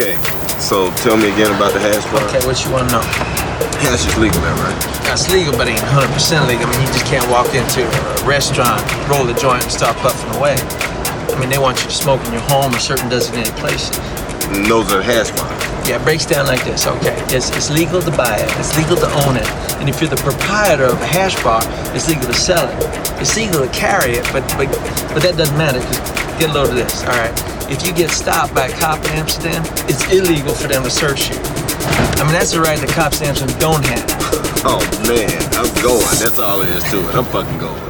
Okay, so tell me again about the hash bar. Okay, what you want to know? Hash is legal there, right? That's legal, but it ain't 100% legal. I mean, you just can't walk into a restaurant, roll a joint, and start puffing away. I mean, they want you to smoke in your home or certain designated places. And those are hash bars. Yeah, it breaks down like this. Okay, it's, it's legal to buy it, it's legal to own it, and if you're the proprietor of a hash bar, it's legal to sell it. It's legal to carry it, but but but that doesn't matter. Cause get a load of this. All right, if you get stopped by a cop in Amsterdam, it's illegal for them to search you. I mean, that's a right that cops in Amsterdam don't have. Oh man, I'm going. That's all there is to it. I'm fucking going.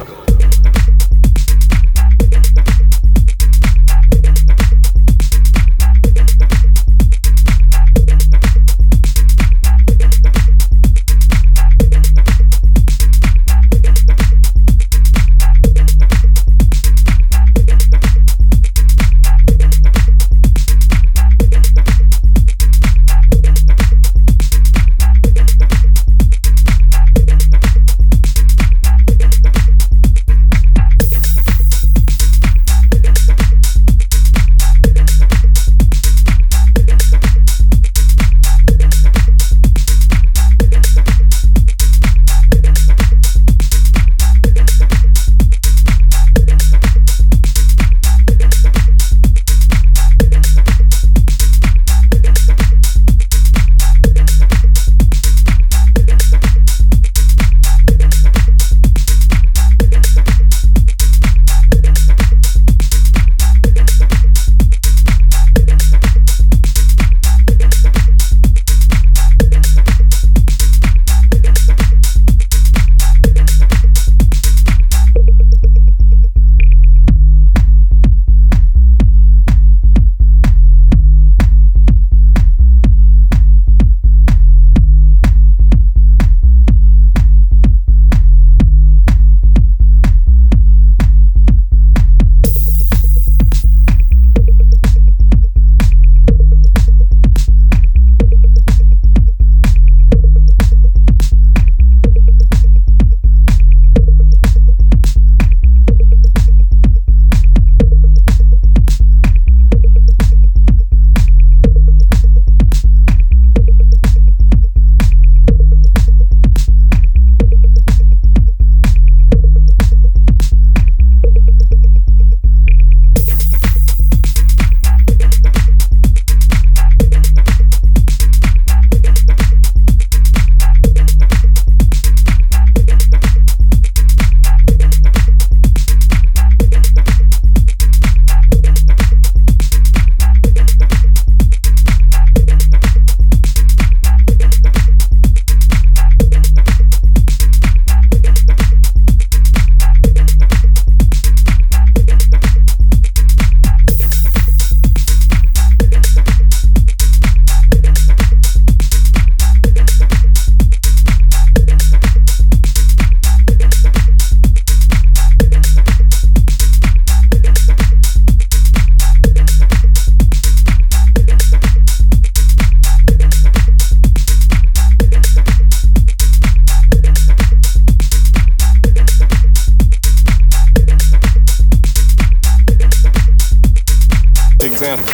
Example.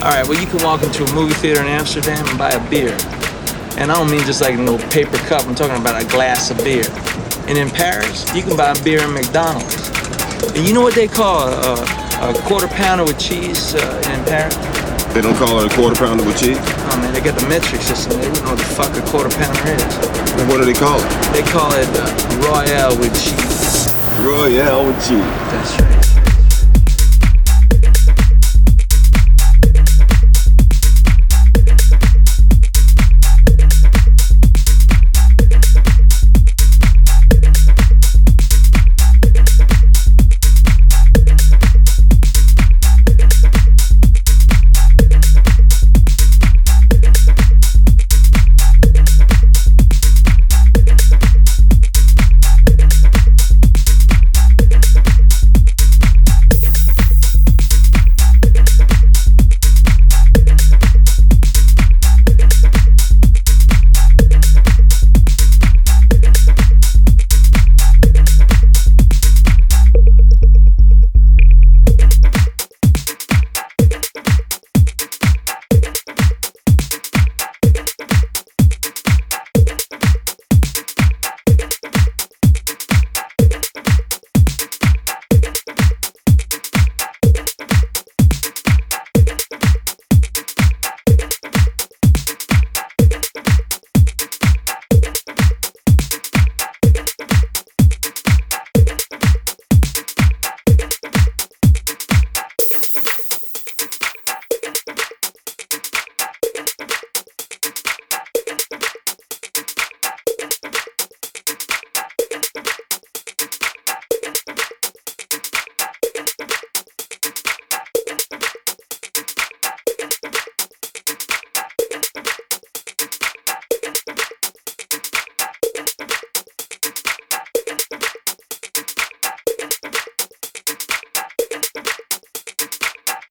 All right, well, you can walk into a movie theater in Amsterdam and buy a beer. And I don't mean just like a little paper cup, I'm talking about a glass of beer. And in Paris, you can buy a beer in McDonald's. And you know what they call a, a quarter pounder with cheese uh, in Paris? They don't call it a quarter pounder with cheese. Oh man, they got the metric system. They wouldn't know what the fuck a quarter pounder is. Then what do they call it? They call it uh, Royale with cheese. Royale with cheese. That's right.